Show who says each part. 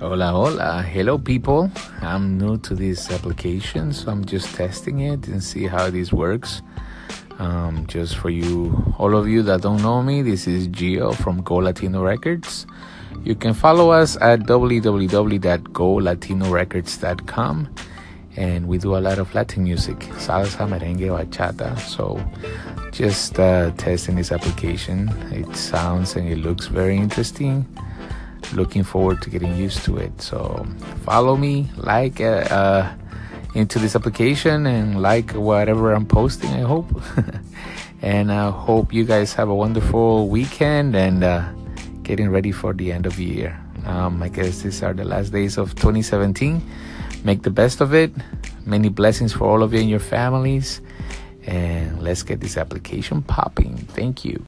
Speaker 1: Hola, hola. Hello, people. I'm new to this application, so I'm just testing it and see how this works. Um, just for you, all of you that don't know me, this is Gio from Go Latino Records. You can follow us at www.golatinorecords.com and we do a lot of Latin music, salsa, merengue, bachata. So just uh, testing this application. It sounds and it looks very interesting. Looking forward to getting used to it. So follow me, like uh, uh, into this application, and like whatever I'm posting. I hope, and I hope you guys have a wonderful weekend and uh, getting ready for the end of the year. Um, I guess these are the last days of 2017. Make the best of it. Many blessings for all of you and your families. And let's get this application popping. Thank you.